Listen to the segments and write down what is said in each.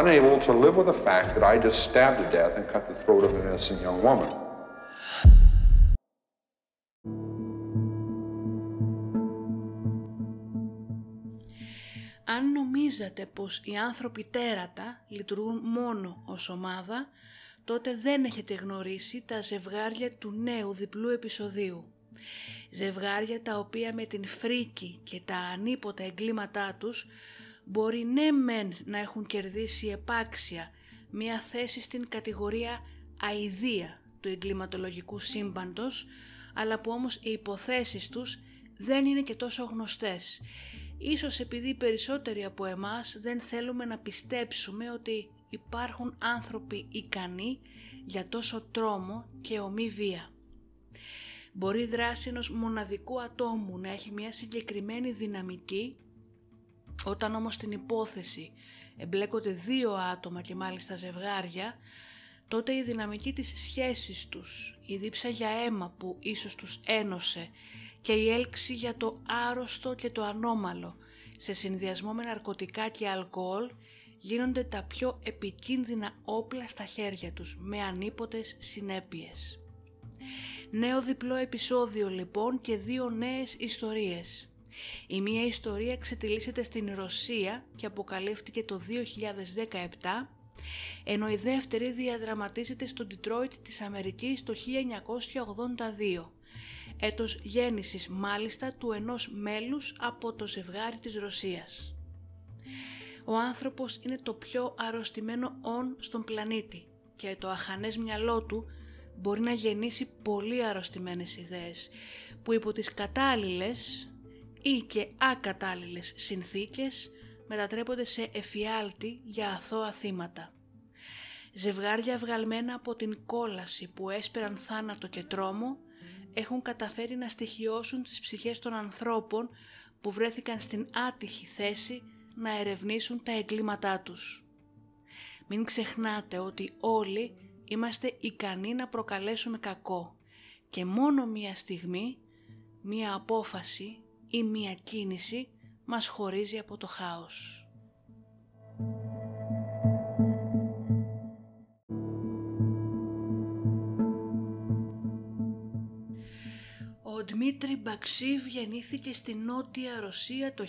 Unable to live with the fact that I just stabbed to death and cut the throat of an innocent young woman. Αν νομίζατε πως οι άνθρωποι τέρατα λειτουργούν μόνο ως ομάδα, τότε δεν έχετε γνωρίσει τα ζευγάρια του νέου διπλού επεισοδίου. Ζευγάρια τα οποία με την φρίκη και τα ανίποτα εγκλήματά τους μπορεί ναι μεν να έχουν κερδίσει επάξια μία θέση στην κατηγορία αηδία του εγκληματολογικού σύμπαντος, αλλά που όμως οι υποθέσεις τους δεν είναι και τόσο γνωστές. Ίσως επειδή οι περισσότεροι από εμάς δεν θέλουμε να πιστέψουμε ότι υπάρχουν άνθρωποι ικανοί για τόσο τρόμο και ομή βία. Μπορεί η δράση ενός μοναδικού ατόμου να έχει μια συγκεκριμένη δυναμική όταν όμως στην υπόθεση εμπλέκονται δύο άτομα και μάλιστα ζευγάρια, τότε η δυναμική της σχέσης τους, η δίψα για αίμα που ίσως τους ένωσε και η έλξη για το άρρωστο και το ανώμαλο σε συνδυασμό με ναρκωτικά και αλκοόλ γίνονται τα πιο επικίνδυνα όπλα στα χέρια τους με ανίποτες συνέπειες. Νέο διπλό επεισόδιο λοιπόν και δύο νέες ιστορίες. Η μία ιστορία ξετυλίσσεται στην Ρωσία και αποκαλύφθηκε το 2017, ενώ η δεύτερη διαδραματίζεται στο Ντιτρόιτ της Αμερικής το 1982, έτος γέννησης μάλιστα του ενός μέλους από το ζευγάρι της Ρωσίας. Ο άνθρωπος είναι το πιο αρρωστημένο όν στον πλανήτη και το αχανές μυαλό του μπορεί να γεννήσει πολύ αρρωστημένες ιδέες που υπό τις κατάλληλες ή και ακατάλληλες συνθήκες μετατρέπονται σε εφιάλτη για αθώα θύματα. Ζευγάρια βγαλμένα από την κόλαση που έσπεραν θάνατο και τρόμο έχουν καταφέρει να στοιχειώσουν τις ψυχές των ανθρώπων που βρέθηκαν στην άτυχη θέση να ερευνήσουν τα εγκλήματά τους. Μην ξεχνάτε ότι όλοι είμαστε ικανοί να προκαλέσουμε κακό και μόνο μία στιγμή, μία απόφαση ή μία κίνηση μας χωρίζει από το χάος. Ο Δημήτρη Μπαξίβ γεννήθηκε στη Νότια Ρωσία το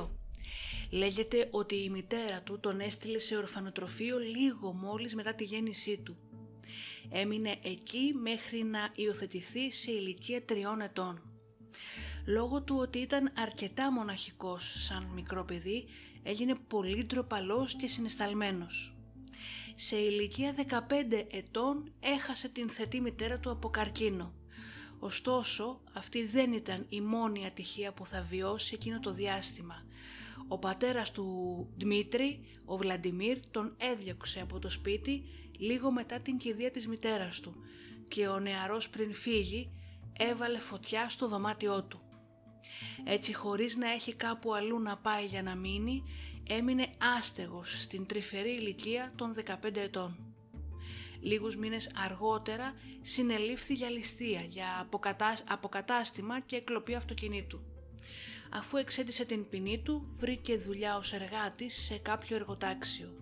1982. Λέγεται ότι η μητέρα του τον έστειλε σε ορφανοτροφείο λίγο μόλις μετά τη γέννησή του. Έμεινε εκεί μέχρι να υιοθετηθεί σε ηλικία τριών ετών. Λόγω του ότι ήταν αρκετά μοναχικός σαν μικρό παιδί, έγινε πολύ ντροπαλός και συναισθαλμένος. Σε ηλικία 15 ετών έχασε την θετή μητέρα του από καρκίνο. Ωστόσο, αυτή δεν ήταν η μόνη ατυχία που θα βιώσει εκείνο το διάστημα. Ο πατέρας του Δημήτρη, ο Βλαντιμίρ, τον έδιωξε από το σπίτι λίγο μετά την κηδεία της μητέρας του και ο νεαρός πριν φύγει έβαλε φωτιά στο δωμάτιό του. Έτσι χωρίς να έχει κάπου αλλού να πάει για να μείνει, έμεινε άστεγος στην τρυφερή ηλικία των 15 ετών. Λίγους μήνες αργότερα συνελήφθη για ληστεία, για αποκατάστημα και εκλοπή αυτοκινήτου. Αφού εξέτησε την ποινή του, βρήκε δουλειά ως εργάτης σε κάποιο εργοτάξιο.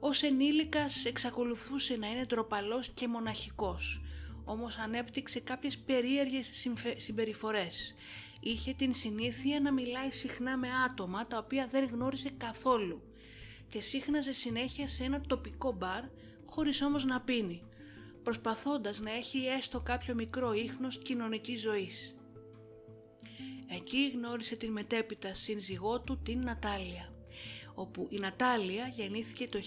Ως ενήλικας εξακολουθούσε να είναι τροπαλός και μοναχικός, όμως ανέπτυξε κάποιες περίεργες συμπεριφορές. Είχε την συνήθεια να μιλάει συχνά με άτομα τα οποία δεν γνώρισε καθόλου και σύχναζε συνέχεια σε ένα τοπικό μπαρ χωρίς όμως να πίνει, προσπαθώντας να έχει έστω κάποιο μικρό ίχνος κοινωνικής ζωής. Εκεί γνώρισε την μετέπειτα σύζυγό του την Νατάλια, όπου η Νατάλια γεννήθηκε το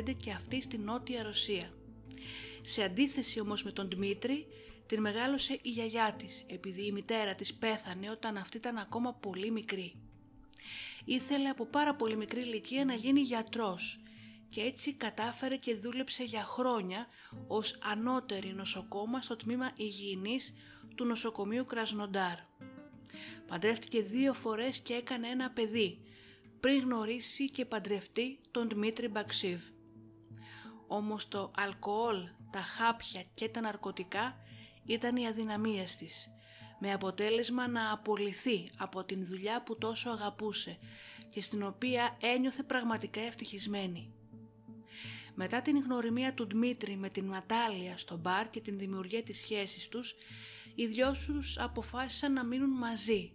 1975 και αυτή στη Νότια Ρωσία. Σε αντίθεση όμως με τον Δημήτρη, την μεγάλωσε η γιαγιά της, επειδή η μητέρα της πέθανε όταν αυτή ήταν ακόμα πολύ μικρή. Ήθελε από πάρα πολύ μικρή ηλικία να γίνει γιατρός και έτσι κατάφερε και δούλεψε για χρόνια ως ανώτερη νοσοκόμα στο τμήμα υγιεινής του νοσοκομείου Κρασνοντάρ. Παντρεύτηκε δύο φορές και έκανε ένα παιδί, πριν γνωρίσει και παντρευτεί τον Δημήτρη Μπαξίβ. Όμως το αλκοόλ, τα χάπια και τα ναρκωτικά ήταν οι αδυναμίες της, με αποτέλεσμα να απολυθεί από την δουλειά που τόσο αγαπούσε και στην οποία ένιωθε πραγματικά ευτυχισμένη. Μετά την γνωριμία του Δημήτρη με την Ματάλια στο μπαρ και την δημιουργία της σχέσης τους, οι δυο τους αποφάσισαν να μείνουν μαζί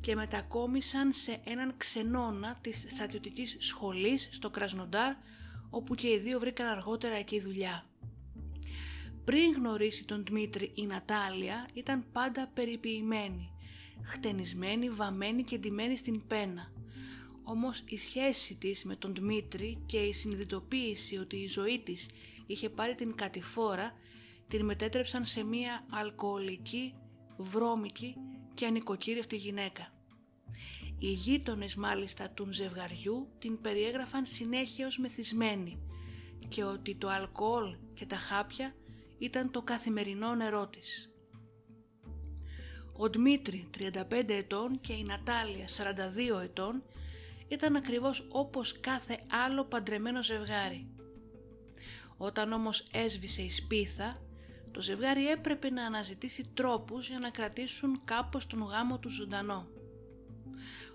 και μετακόμισαν σε έναν ξενώνα της στρατιωτικής σχολής στο Κρασνοντάρ, όπου και οι δύο βρήκαν αργότερα εκεί δουλειά. Πριν γνωρίσει τον Δημήτρη η Νατάλια ήταν πάντα περιποιημένη, χτενισμένη, βαμμένη και ντυμένη στην πένα. Όμως η σχέση της με τον Δημήτρη και η συνειδητοποίηση ότι η ζωή της είχε πάρει την κατηφόρα την μετέτρεψαν σε μία αλκοολική, βρώμικη και ανοικοκύρευτη γυναίκα. Οι γείτονες μάλιστα του ζευγαριού την περιέγραφαν συνέχεια ως μεθυσμένη και ότι το αλκοόλ και τα χάπια ήταν το καθημερινό νερό της. Ο Δημήτρη 35 ετών και η Νατάλια 42 ετών ήταν ακριβώς όπως κάθε άλλο παντρεμένο ζευγάρι. Όταν όμως έσβησε η σπίθα, το ζευγάρι έπρεπε να αναζητήσει τρόπους για να κρατήσουν κάπως τον γάμο του ζωντανό.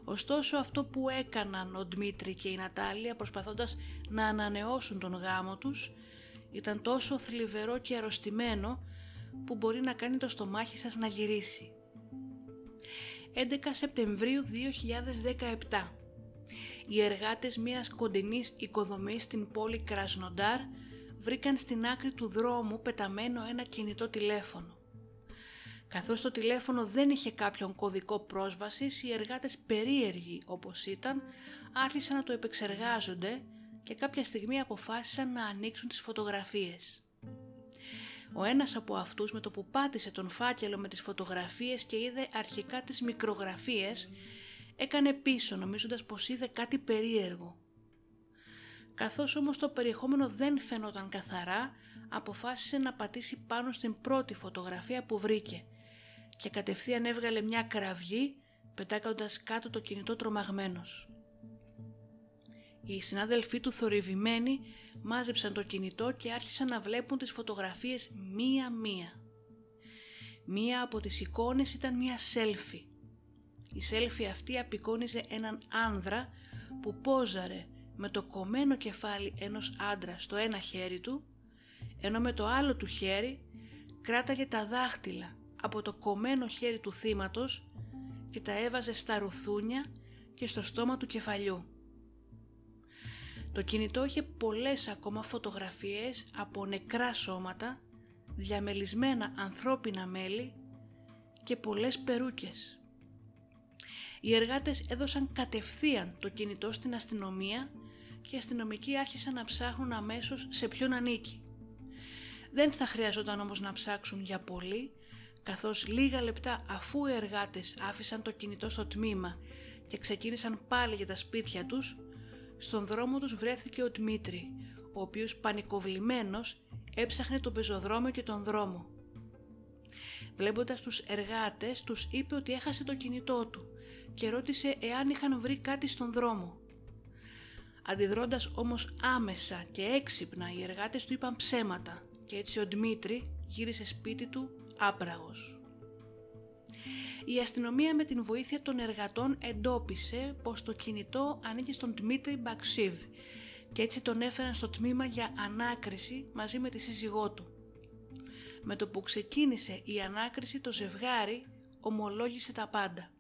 Ωστόσο αυτό που έκαναν ο Δημήτρη και η Νατάλια προσπαθώντας να ανανεώσουν τον γάμο τους ήταν τόσο θλιβερό και αρρωστημένο που μπορεί να κάνει το στομάχι σας να γυρίσει. 11 Σεπτεμβρίου 2017 Οι εργάτες μιας κοντινής οικοδομής στην πόλη Κρασνοντάρ βρήκαν στην άκρη του δρόμου πεταμένο ένα κινητό τηλέφωνο. Καθώς το τηλέφωνο δεν είχε κάποιον κωδικό πρόσβασης, οι εργάτες περίεργοι όπως ήταν, άρχισαν να το επεξεργάζονται και κάποια στιγμή αποφάσισαν να ανοίξουν τις φωτογραφίες. Ο ένας από αυτούς με το που πάτησε τον φάκελο με τις φωτογραφίες και είδε αρχικά τις μικρογραφίες, έκανε πίσω νομίζοντας πως είδε κάτι περίεργο. Καθώς όμως το περιεχόμενο δεν φαινόταν καθαρά, αποφάσισε να πατήσει πάνω στην πρώτη φωτογραφία που βρήκε και κατευθείαν έβγαλε μια κραυγή πετάκοντας κάτω το κινητό τρομαγμένος. Οι συνάδελφοί του θορυβημένοι μάζεψαν το κινητό και άρχισαν να βλέπουν τις φωτογραφίες μία-μία. Μία από τις εικόνες ήταν μία σέλφι. Η σέλφι αυτή απεικόνιζε έναν άνδρα που πόζαρε με το κομμένο κεφάλι ενός άντρα στο ένα χέρι του, ενώ με το άλλο του χέρι κράταγε τα δάχτυλα από το κομμένο χέρι του θύματος και τα έβαζε στα ρουθούνια και στο στόμα του κεφαλιού. Το κινητό είχε πολλές ακόμα φωτογραφίες από νεκρά σώματα, διαμελισμένα ανθρώπινα μέλη και πολλές περούκες. Οι εργάτες έδωσαν κατευθείαν το κινητό στην αστυνομία και οι αστυνομικοί άρχισαν να ψάχνουν αμέσως σε ποιον ανήκει. Δεν θα χρειαζόταν όμως να ψάξουν για πολύ, καθώς λίγα λεπτά αφού οι εργάτες άφησαν το κινητό στο τμήμα και ξεκίνησαν πάλι για τα σπίτια τους, στον δρόμο τους βρέθηκε ο Δημήτρη, ο οποίος πανικοβλημένος έψαχνε τον πεζοδρόμιο και τον δρόμο. Βλέποντας τους εργάτες, τους είπε ότι έχασε το κινητό του και ρώτησε εάν είχαν βρει κάτι στον δρόμο. Αντιδρώντας όμως άμεσα και έξυπνα, οι εργάτες του είπαν ψέματα και έτσι ο Δημήτρη γύρισε σπίτι του άπραγος. Η αστυνομία με την βοήθεια των εργατών εντόπισε πως το κινητό ανήκει στον Δημήτρη Μπαξίβ και έτσι τον έφεραν στο τμήμα για ανάκριση μαζί με τη σύζυγό του. Με το που ξεκίνησε η ανάκριση το ζευγάρι ομολόγησε τα πάντα.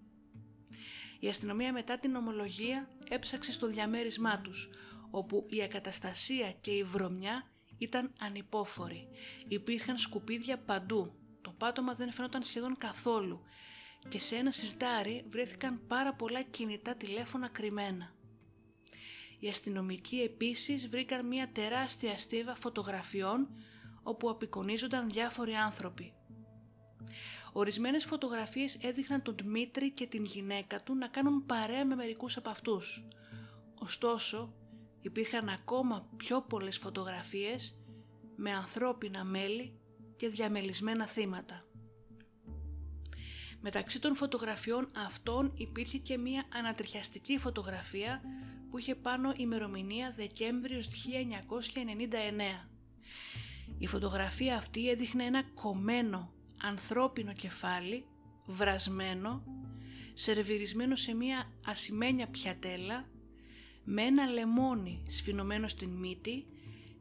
Η αστυνομία μετά την ομολογία έψαξε στο διαμέρισμά τους, όπου η ακαταστασία και η βρωμιά ήταν ανυπόφοροι. Υπήρχαν σκουπίδια παντού. Το πάτωμα δεν φαινόταν σχεδόν καθόλου και σε ένα σιρτάρι βρέθηκαν πάρα πολλά κινητά τηλέφωνα κρυμμένα. Οι αστυνομικοί επίσης βρήκαν μια τεράστια στίβα φωτογραφιών όπου απεικονίζονταν διάφοροι άνθρωποι. Ορισμένες φωτογραφίες έδειχναν τον Δημήτρη και την γυναίκα του να κάνουν παρέα με μερικούς από αυτούς. Ωστόσο, υπήρχαν ακόμα πιο πολλές φωτογραφίες με ανθρώπινα μέλη και διαμελισμένα θύματα. Μεταξύ των φωτογραφιών αυτών υπήρχε και μία ανατριχιαστική φωτογραφία που είχε πάνω ημερομηνία Δεκέμβριος 1999. Η φωτογραφία αυτή έδειχνε ένα κομμένο ανθρώπινο κεφάλι, βρασμένο, σερβιρισμένο σε μία ασημένια πιατέλα, με ένα λεμόνι σφινωμένο στην μύτη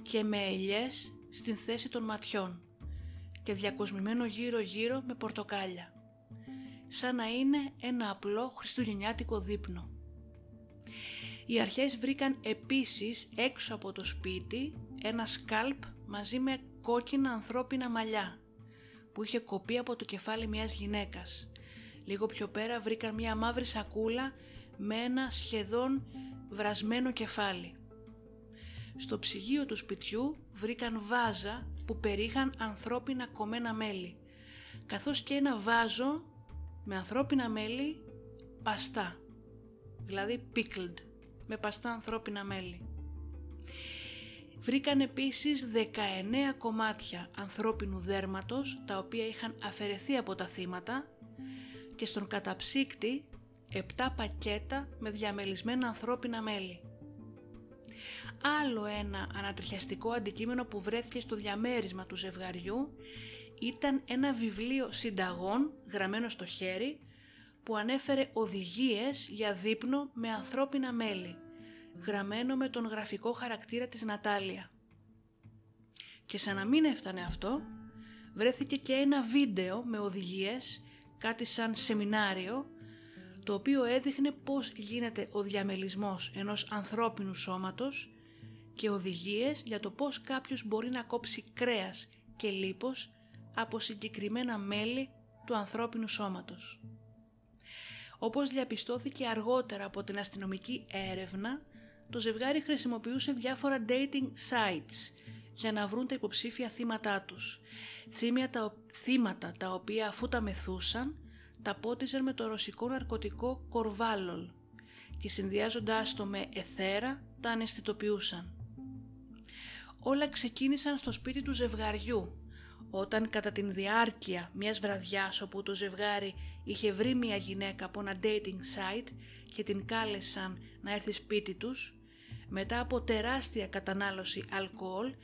και με ελιές στην θέση των ματιών και διακοσμημένο γύρω-γύρω με πορτοκάλια, σαν να είναι ένα απλό χριστουγεννιάτικο δείπνο. Οι αρχές βρήκαν επίσης έξω από το σπίτι ένα σκάλπ μαζί με κόκκινα ανθρώπινα μαλλιά που είχε κοπεί από το κεφάλι μιας γυναίκας. Λίγο πιο πέρα βρήκαν μια μαύρη σακούλα με ένα σχεδόν βρασμένο κεφάλι. Στο ψυγείο του σπιτιού βρήκαν βάζα που περίχαν ανθρώπινα κομμένα μέλη, καθώς και ένα βάζο με ανθρώπινα μέλη παστά, δηλαδή pickled, με παστά ανθρώπινα μέλη. Βρήκαν επίσης 19 κομμάτια ανθρώπινου δέρματος τα οποία είχαν αφαιρεθεί από τα θύματα και στον καταψύκτη 7 πακέτα με διαμελισμένα ανθρώπινα μέλη. Άλλο ένα ανατριχιαστικό αντικείμενο που βρέθηκε στο διαμέρισμα του ζευγαριού ήταν ένα βιβλίο συνταγών γραμμένο στο χέρι που ανέφερε οδηγίες για δείπνο με ανθρώπινα μέλη γραμμένο με τον γραφικό χαρακτήρα της Νατάλια. Και σαν να μην έφτανε αυτό, βρέθηκε και ένα βίντεο με οδηγίες, κάτι σαν σεμινάριο, το οποίο έδειχνε πώς γίνεται ο διαμελισμός ενός ανθρώπινου σώματος και οδηγίες για το πώς κάποιος μπορεί να κόψει κρέας και λίπος από συγκεκριμένα μέλη του ανθρώπινου σώματος. Όπως διαπιστώθηκε αργότερα από την αστυνομική έρευνα, το ζευγάρι χρησιμοποιούσε διάφορα dating sites για να βρουν τα υποψήφια θύματά τους. Θύματα, θύματα τα οποία αφού τα μεθούσαν, τα πότιζαν με το ρωσικό ναρκωτικό κορβάλολ και συνδυάζοντάς το με εθέρα τα αναισθητοποιούσαν. Όλα ξεκίνησαν στο σπίτι του ζευγαριού, όταν κατά την διάρκεια μιας βραδιάς όπου το ζευγάρι είχε βρει μια γυναίκα από ένα dating site και την κάλεσαν να έρθει σπίτι τους, μετά από τεράστια κατανάλωση αλκοόλ,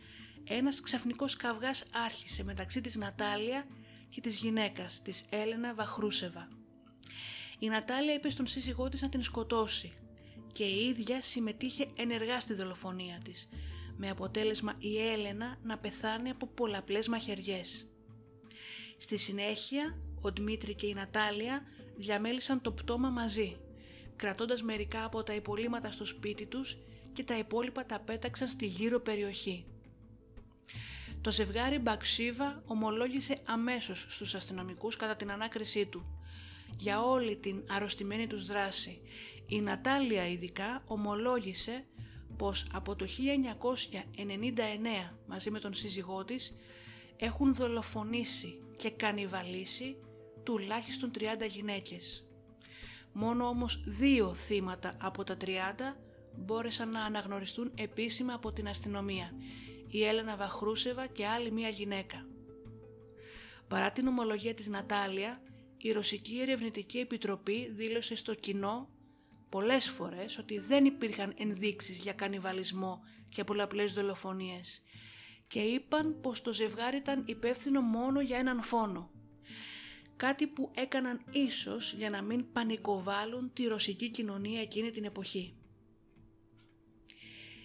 ένας ξαφνικός καυγάς άρχισε μεταξύ της Νατάλια και της γυναίκας, της Έλενα Βαχρούσεβα. Η Νατάλια είπε στον σύζυγό της να την σκοτώσει και η ίδια συμμετείχε ενεργά στη δολοφονία της, με αποτέλεσμα η Έλενα να πεθάνει από πολλαπλές μαχαιριές. Στη συνέχεια, ο Δημήτρη και η Νατάλια διαμέλησαν το πτώμα μαζί, κρατώντας μερικά από τα υπολείμματα στο σπίτι τους και τα υπόλοιπα τα πέταξαν στη γύρω περιοχή. Το ζευγάρι Μπαξίβα ομολόγησε αμέσως στους αστυνομικούς κατά την ανάκρισή του για όλη την αρρωστημένη τους δράση. Η Νατάλια ειδικά ομολόγησε πως από το 1999 μαζί με τον σύζυγό της έχουν δολοφονήσει και κανιβαλίσει τουλάχιστον 30 γυναίκες. Μόνο όμως δύο θύματα από τα 30 μπόρεσαν να αναγνωριστούν επίσημα από την αστυνομία, η Έλενα Βαχρούσεβα και άλλη μία γυναίκα. Παρά την ομολογία της Νατάλια, η Ρωσική Ερευνητική Επιτροπή δήλωσε στο κοινό πολλές φορές ότι δεν υπήρχαν ενδείξεις για κανιβαλισμό και πολλαπλές δολοφονίες και είπαν πως το ζευγάρι ήταν υπεύθυνο μόνο για έναν φόνο. Κάτι που έκαναν ίσως για να μην πανικοβάλουν τη ρωσική κοινωνία εκείνη την εποχή.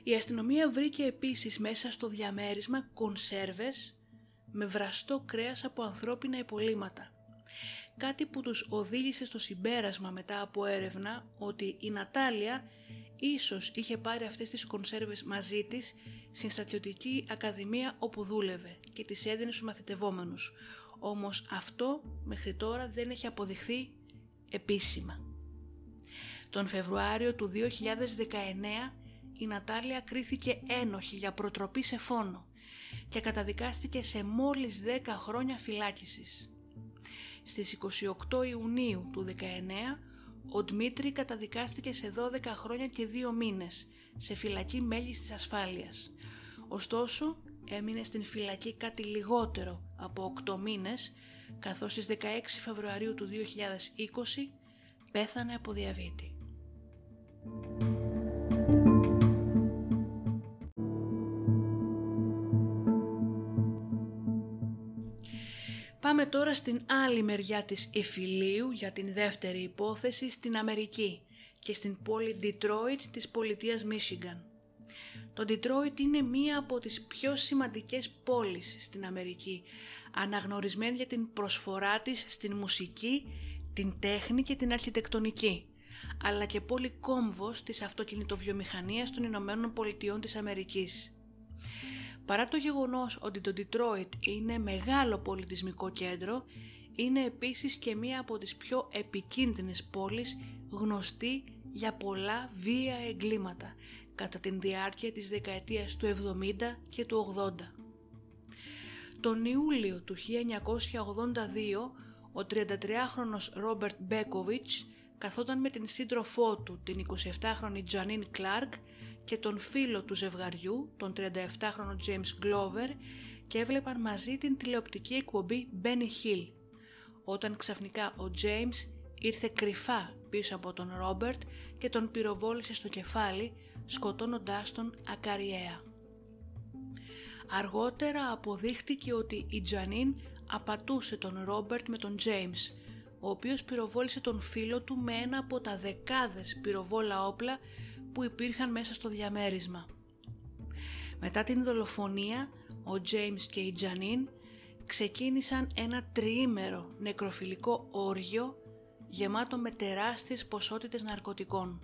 Η αστυνομία βρήκε επίσης μέσα στο διαμέρισμα κονσέρβες με βραστό κρέας από ανθρώπινα υπολείμματα. Κάτι που τους οδήγησε στο συμπέρασμα μετά από έρευνα ότι η Νατάλια ίσως είχε πάρει αυτές τις κονσέρβες μαζί της στην στρατιωτική ακαδημία όπου δούλευε και τις έδινε στους μαθητευόμενους. Όμως αυτό μέχρι τώρα δεν έχει αποδειχθεί επίσημα. Τον Φεβρουάριο του 2019 η Νατάλια κρίθηκε ένοχη για προτροπή σε φόνο και καταδικάστηκε σε μόλις 10 χρόνια φυλάκισης. Στις 28 Ιουνίου του 19 ο Δημήτρη καταδικάστηκε σε 12 χρόνια και 2 μήνες σε φυλακή μέλης της ασφάλειας. Ωστόσο έμεινε στην φυλακή κάτι λιγότερο από 8 μήνες καθώς στις 16 Φεβρουαρίου του 2020 πέθανε από διαβήτη. Πάμε τώρα στην άλλη μεριά της Ιφιλίου για την δεύτερη υπόθεση στην Αμερική και στην πόλη Detroit της πολιτείας Michigan. Το Detroit είναι μία από τις πιο σημαντικές πόλεις στην Αμερική, αναγνωρισμένη για την προσφορά της στην μουσική, την τέχνη και την αρχιτεκτονική, αλλά και πόλη κόμβος της αυτοκινητοβιομηχανίας των Ηνωμένων Πολιτειών της Αμερικής. Παρά το γεγονός ότι το Detroit είναι μεγάλο πολιτισμικό κέντρο, είναι επίσης και μία από τις πιο επικίνδυνες πόλεις γνωστή για πολλά βία εγκλήματα κατά την διάρκεια της δεκαετίας του 70 και του 80. Τον Ιούλιο του 1982 ο 33χρονος Ρόμπερτ Μπέκοβιτς καθόταν με την σύντροφό του την 27χρονη Τζανίν Κλάρκ και τον φίλο του ζευγαριού, τον 37χρονο James Glover και έβλεπαν μαζί την τηλεοπτική εκπομπή Benny Hill, όταν ξαφνικά ο James ήρθε κρυφά πίσω από τον Ρόμπερτ και τον πυροβόλησε στο κεφάλι, σκοτώνοντάς τον ακαριέα. Αργότερα αποδείχτηκε ότι η Τζανίν απατούσε τον Ρόμπερτ με τον James, ο οποίος πυροβόλησε τον φίλο του με ένα από τα δεκάδες πυροβόλα όπλα που υπήρχαν μέσα στο διαμέρισμα. Μετά την δολοφονία, ο James και η Τζανίν ξεκίνησαν ένα τριήμερο νεκροφιλικό όργιο γεμάτο με τεράστιες ποσότητες ναρκωτικών.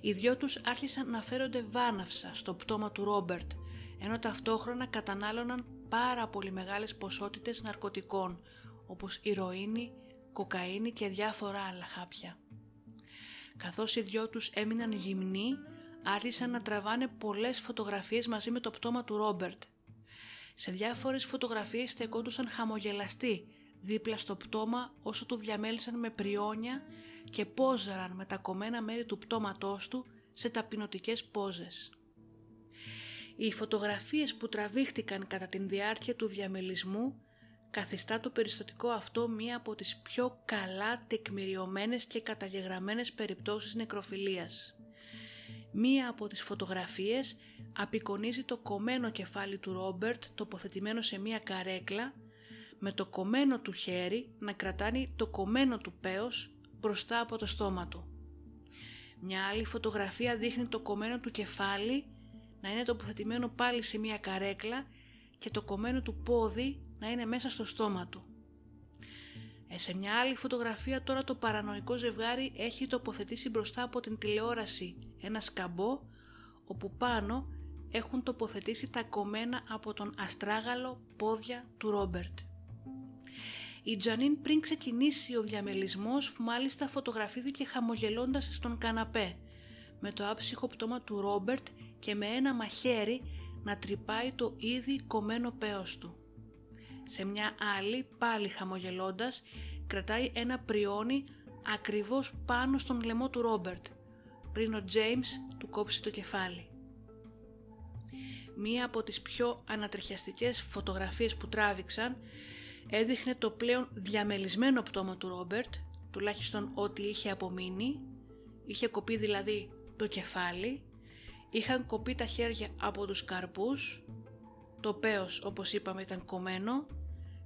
Οι δυο τους άρχισαν να φέρονται βάναυσα στο πτώμα του Ρόμπερτ, ενώ ταυτόχρονα κατανάλωναν πάρα πολύ μεγάλες ποσότητες ναρκωτικών, όπως ηρωίνη, κοκαίνη και διάφορα άλλα χάπια. Καθώς οι δυο τους έμειναν γυμνοί, άρχισαν να τραβάνε πολλές φωτογραφίες μαζί με το πτώμα του Ρόμπερτ. Σε διάφορες φωτογραφίες στεκόντουσαν χαμογελαστοί δίπλα στο πτώμα όσο του διαμέλυσαν με πριόνια και πόζαραν με τα κομμένα μέρη του πτώματός του σε ταπεινωτικές πόζες. Οι φωτογραφίες που τραβήχτηκαν κατά την διάρκεια του διαμελισμού καθιστά το περιστατικό αυτό μία από τις πιο καλά τεκμηριωμένες και καταγεγραμμένες περιπτώσεις νεκροφιλίας. Μία από τις φωτογραφίες απεικονίζει το κομμένο κεφάλι του Ρόμπερτ τοποθετημένο σε μία καρέκλα με το κομμένο του χέρι να κρατάνει το κομμένο του πέος μπροστά από το στόμα του. Μια άλλη φωτογραφία δείχνει το κομμένο του κεφάλι να είναι τοποθετημένο πάλι σε μια καρέκλα και το κομμένο του πόδι να είναι μέσα στο στόμα του. Ε, σε μια άλλη φωτογραφία τώρα το παρανοϊκό ζευγάρι έχει τοποθετήσει μπροστά από την τηλεόραση ένα σκαμπό όπου πάνω έχουν τοποθετήσει τα κομμένα από τον αστράγαλο πόδια του Ρόμπερτ. Η Τζανίν πριν ξεκινήσει ο διαμελισμός μάλιστα φωτογραφήθηκε χαμογελώντας στον καναπέ με το άψυχο πτώμα του Ρόμπερτ και με ένα μαχαίρι να τρυπάει το ήδη κομμένο πέος του. Σε μια άλλη, πάλι χαμογελώντας, κρατάει ένα πριόνι ακριβώς πάνω στον λαιμό του Ρόμπερτ, πριν ο Τζέιμς του κόψει το κεφάλι. μία από τις πιο ανατριχιαστικές φωτογραφίες που τράβηξαν έδειχνε το πλέον διαμελισμένο πτώμα του Ρόμπερτ, τουλάχιστον ό,τι είχε απομείνει, είχε κοπεί δηλαδή το κεφάλι, είχαν κοπεί τα χέρια από τους καρπούς, το πέος όπως είπαμε ήταν κομμένο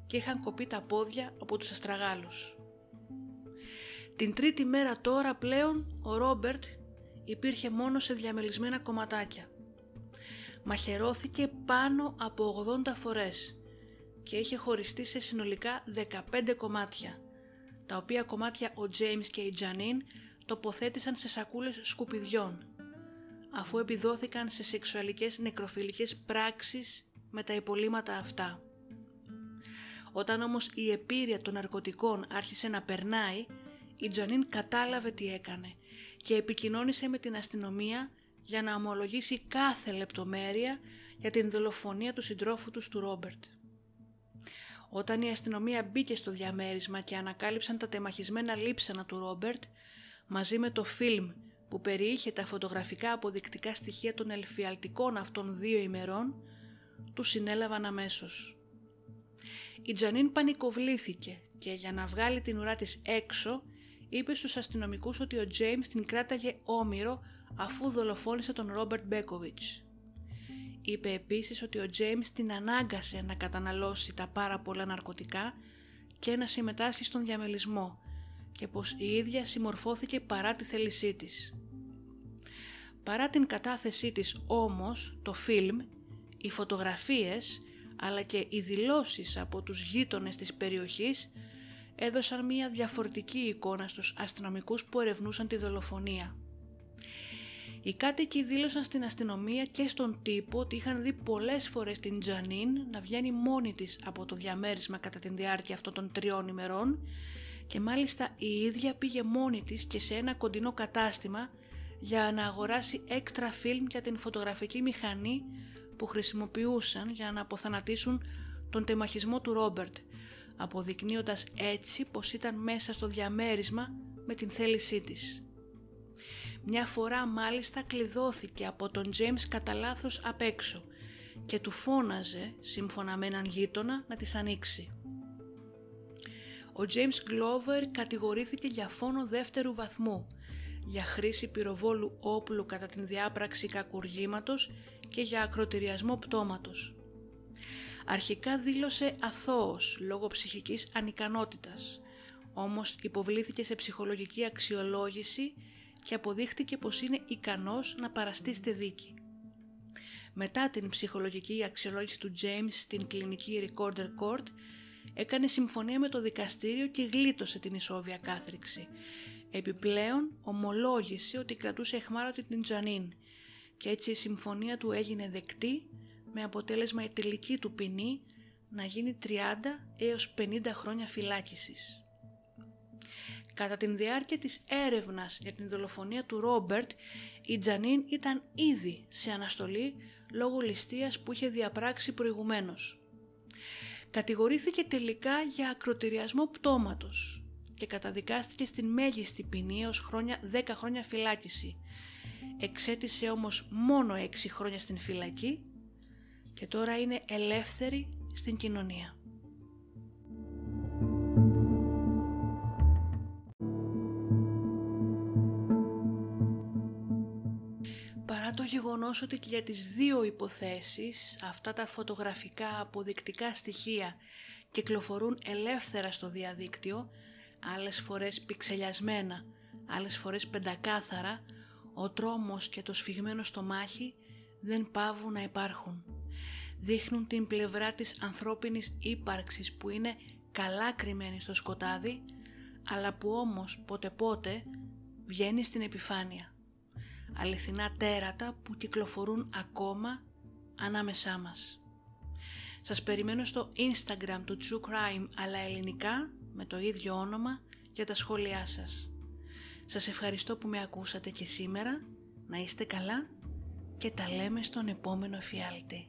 και είχαν κοπεί τα πόδια από τους αστραγάλους. Την τρίτη μέρα τώρα πλέον ο Ρόμπερτ υπήρχε μόνο σε διαμελισμένα κομματάκια. Μαχαιρώθηκε πάνω από 80 φορές και είχε χωριστεί σε συνολικά 15 κομμάτια, τα οποία κομμάτια ο James και η Τζανίν τοποθέτησαν σε σακούλες σκουπιδιών, αφού επιδόθηκαν σε σεξουαλικές νεκροφιλικές πράξεις με τα υπολείμματα αυτά. Όταν όμως η επίρρεια των ναρκωτικών άρχισε να περνάει, η Τζανίν κατάλαβε τι έκανε και επικοινώνησε με την αστυνομία για να ομολογήσει κάθε λεπτομέρεια για την δολοφονία του συντρόφου τους του Ρόμπερτ. Όταν η αστυνομία μπήκε στο διαμέρισμα και ανακάλυψαν τα τεμαχισμένα λείψανα του Ρόμπερτ, μαζί με το φιλμ που περιείχε τα φωτογραφικά αποδεικτικά στοιχεία των ελφιαλτικών αυτών δύο ημερών, του συνέλαβαν αμέσως. Η Τζανίν πανικοβλήθηκε και για να βγάλει την ουρά της έξω είπε στους αστυνομικούς ότι ο Τζέιμς την κράταγε όμοιρο αφού δολοφόνησε τον Ρόμπερτ Μπέκοβιτς. Είπε επίσης ότι ο Τζέιμς την ανάγκασε να καταναλώσει τα πάρα πολλά ναρκωτικά και να συμμετάσχει στον διαμελισμό και πως η ίδια συμμορφώθηκε παρά τη θέλησή της. Παρά την κατάθεσή της όμως, το φιλμ, οι φωτογραφίες αλλά και οι δηλώσεις από τους γείτονες της περιοχής έδωσαν μια διαφορετική εικόνα στους αστυνομικούς που ερευνούσαν τη δολοφονία. Οι κάτοικοι δήλωσαν στην αστυνομία και στον τύπο ότι είχαν δει πολλές φορές την Τζανίν να βγαίνει μόνη της από το διαμέρισμα κατά τη διάρκεια αυτών των τριών ημερών και μάλιστα η ίδια πήγε μόνη της και σε ένα κοντινό κατάστημα για να αγοράσει έξτρα φιλμ για την φωτογραφική μηχανή που χρησιμοποιούσαν για να αποθανατήσουν τον τεμαχισμό του Ρόμπερτ, αποδεικνύοντας έτσι πως ήταν μέσα στο διαμέρισμα με την θέλησή της. Μια φορά μάλιστα κλειδώθηκε από τον Τζέιμς κατά λάθος απ' έξω και του φώναζε, σύμφωνα με έναν γείτονα, να τις ανοίξει. Ο James Glover κατηγορήθηκε για φόνο δεύτερου βαθμού, για χρήση πυροβόλου όπλου κατά την διάπραξη κακουργήματος και για ακροτηριασμό πτώματος. Αρχικά δήλωσε αθώος λόγω ψυχικής ανικανότητας, όμως υποβλήθηκε σε ψυχολογική αξιολόγηση και αποδείχτηκε πως είναι ικανός να παραστεί στη δίκη. Μετά την ψυχολογική αξιολόγηση του James στην κλινική Recorder Court, έκανε συμφωνία με το δικαστήριο και γλίτωσε την ισόβια κάθριξη. Επιπλέον ομολόγησε ότι κρατούσε εχμάρωτη την Τζανίν και έτσι η συμφωνία του έγινε δεκτή με αποτέλεσμα η τελική του ποινή να γίνει 30 έως 50 χρόνια φυλάκισης. Κατά την διάρκεια της έρευνας για την δολοφονία του Ρόμπερτ, η Τζανίν ήταν ήδη σε αναστολή λόγω ληστείας που είχε διαπράξει προηγουμένως. Κατηγορήθηκε τελικά για ακροτηριασμό πτώματος και καταδικάστηκε στην μέγιστη ποινή ως χρόνια 10 χρόνια φυλάκιση. Εξέτησε όμως μόνο 6 χρόνια στην φυλακή και τώρα είναι ελεύθερη στην κοινωνία. το γεγονός ότι και για τις δύο υποθέσεις αυτά τα φωτογραφικά αποδεικτικά στοιχεία κυκλοφορούν ελεύθερα στο διαδίκτυο, άλλες φορές πιξελιασμένα, άλλες φορές πεντακάθαρα, ο τρόμος και το σφιγμένο στο μάχη δεν πάβουν να υπάρχουν. Δείχνουν την πλευρά της ανθρώπινης ύπαρξης που είναι καλά κρυμμένη στο σκοτάδι, αλλά που όμως πότε πότε βγαίνει στην επιφάνεια αληθινά τέρατα που κυκλοφορούν ακόμα ανάμεσά μας. Σας περιμένω στο Instagram του True Crime αλλά ελληνικά με το ίδιο όνομα για τα σχόλιά σας. Σας ευχαριστώ που με ακούσατε και σήμερα, να είστε καλά και τα λέμε στον επόμενο εφιάλτη.